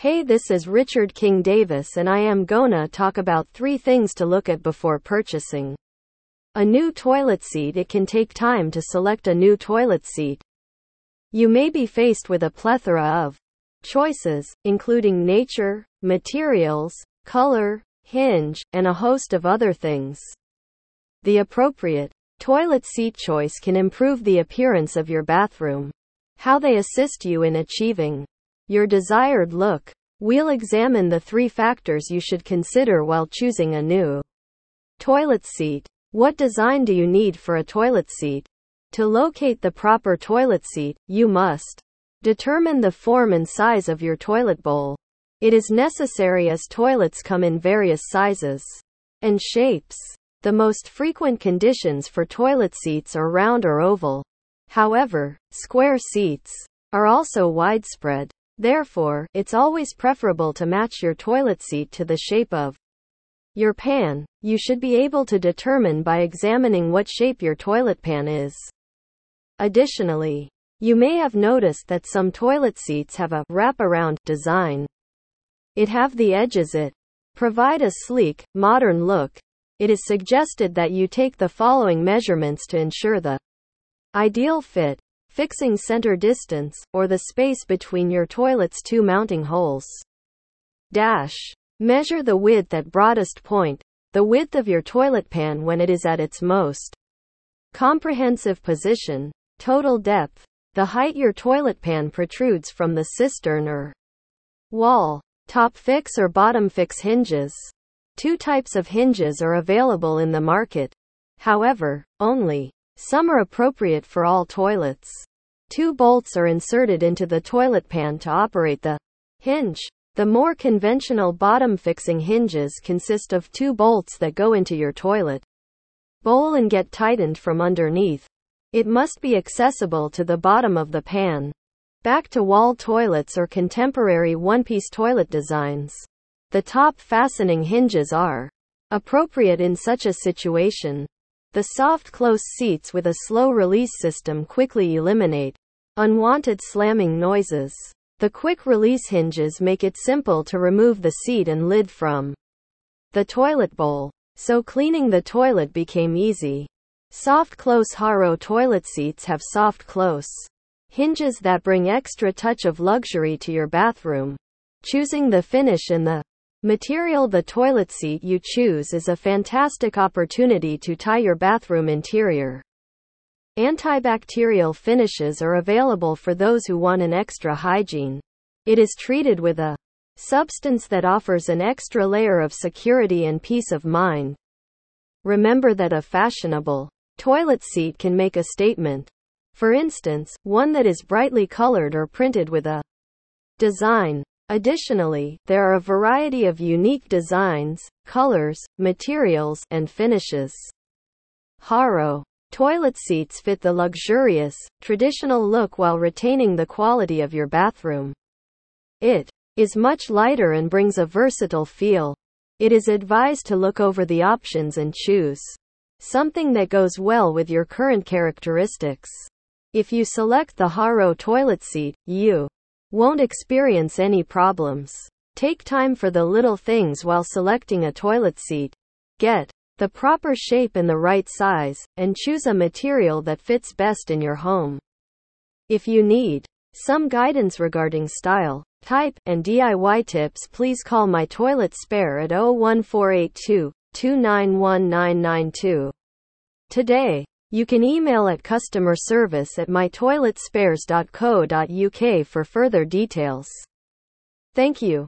Hey, this is Richard King Davis, and I am gonna talk about three things to look at before purchasing a new toilet seat. It can take time to select a new toilet seat. You may be faced with a plethora of choices, including nature, materials, color, hinge, and a host of other things. The appropriate toilet seat choice can improve the appearance of your bathroom. How they assist you in achieving your desired look. We'll examine the three factors you should consider while choosing a new toilet seat. What design do you need for a toilet seat? To locate the proper toilet seat, you must determine the form and size of your toilet bowl. It is necessary as toilets come in various sizes and shapes. The most frequent conditions for toilet seats are round or oval. However, square seats are also widespread. Therefore, it's always preferable to match your toilet seat to the shape of your pan. You should be able to determine by examining what shape your toilet pan is. Additionally, you may have noticed that some toilet seats have a wraparound design. It have the edges it provide a sleek, modern look. It is suggested that you take the following measurements to ensure the ideal fit fixing center distance, or the space between your toilet's two mounting holes. Dash. Measure the width at broadest point, the width of your toilet pan when it is at its most comprehensive position, total depth, the height your toilet pan protrudes from the cistern or wall, top fix or bottom fix hinges. Two types of hinges are available in the market. However, only some are appropriate for all toilets. Two bolts are inserted into the toilet pan to operate the hinge. The more conventional bottom fixing hinges consist of two bolts that go into your toilet bowl and get tightened from underneath. It must be accessible to the bottom of the pan. Back to wall toilets or contemporary one piece toilet designs. The top fastening hinges are appropriate in such a situation. The soft close seats with a slow release system quickly eliminate unwanted slamming noises. The quick release hinges make it simple to remove the seat and lid from the toilet bowl, so cleaning the toilet became easy. Soft close Haro toilet seats have soft close hinges that bring extra touch of luxury to your bathroom. Choosing the finish in the Material The toilet seat you choose is a fantastic opportunity to tie your bathroom interior. Antibacterial finishes are available for those who want an extra hygiene. It is treated with a substance that offers an extra layer of security and peace of mind. Remember that a fashionable toilet seat can make a statement. For instance, one that is brightly colored or printed with a design Additionally, there are a variety of unique designs, colors, materials, and finishes. Haro toilet seats fit the luxurious, traditional look while retaining the quality of your bathroom. It is much lighter and brings a versatile feel. It is advised to look over the options and choose something that goes well with your current characteristics. If you select the Haro toilet seat, you won't experience any problems. Take time for the little things while selecting a toilet seat. Get the proper shape and the right size, and choose a material that fits best in your home. If you need some guidance regarding style, type, and DIY tips, please call my toilet spare at 01482 291992. Today, you can email at customer service at mytoiletspares.co.uk for further details. Thank you.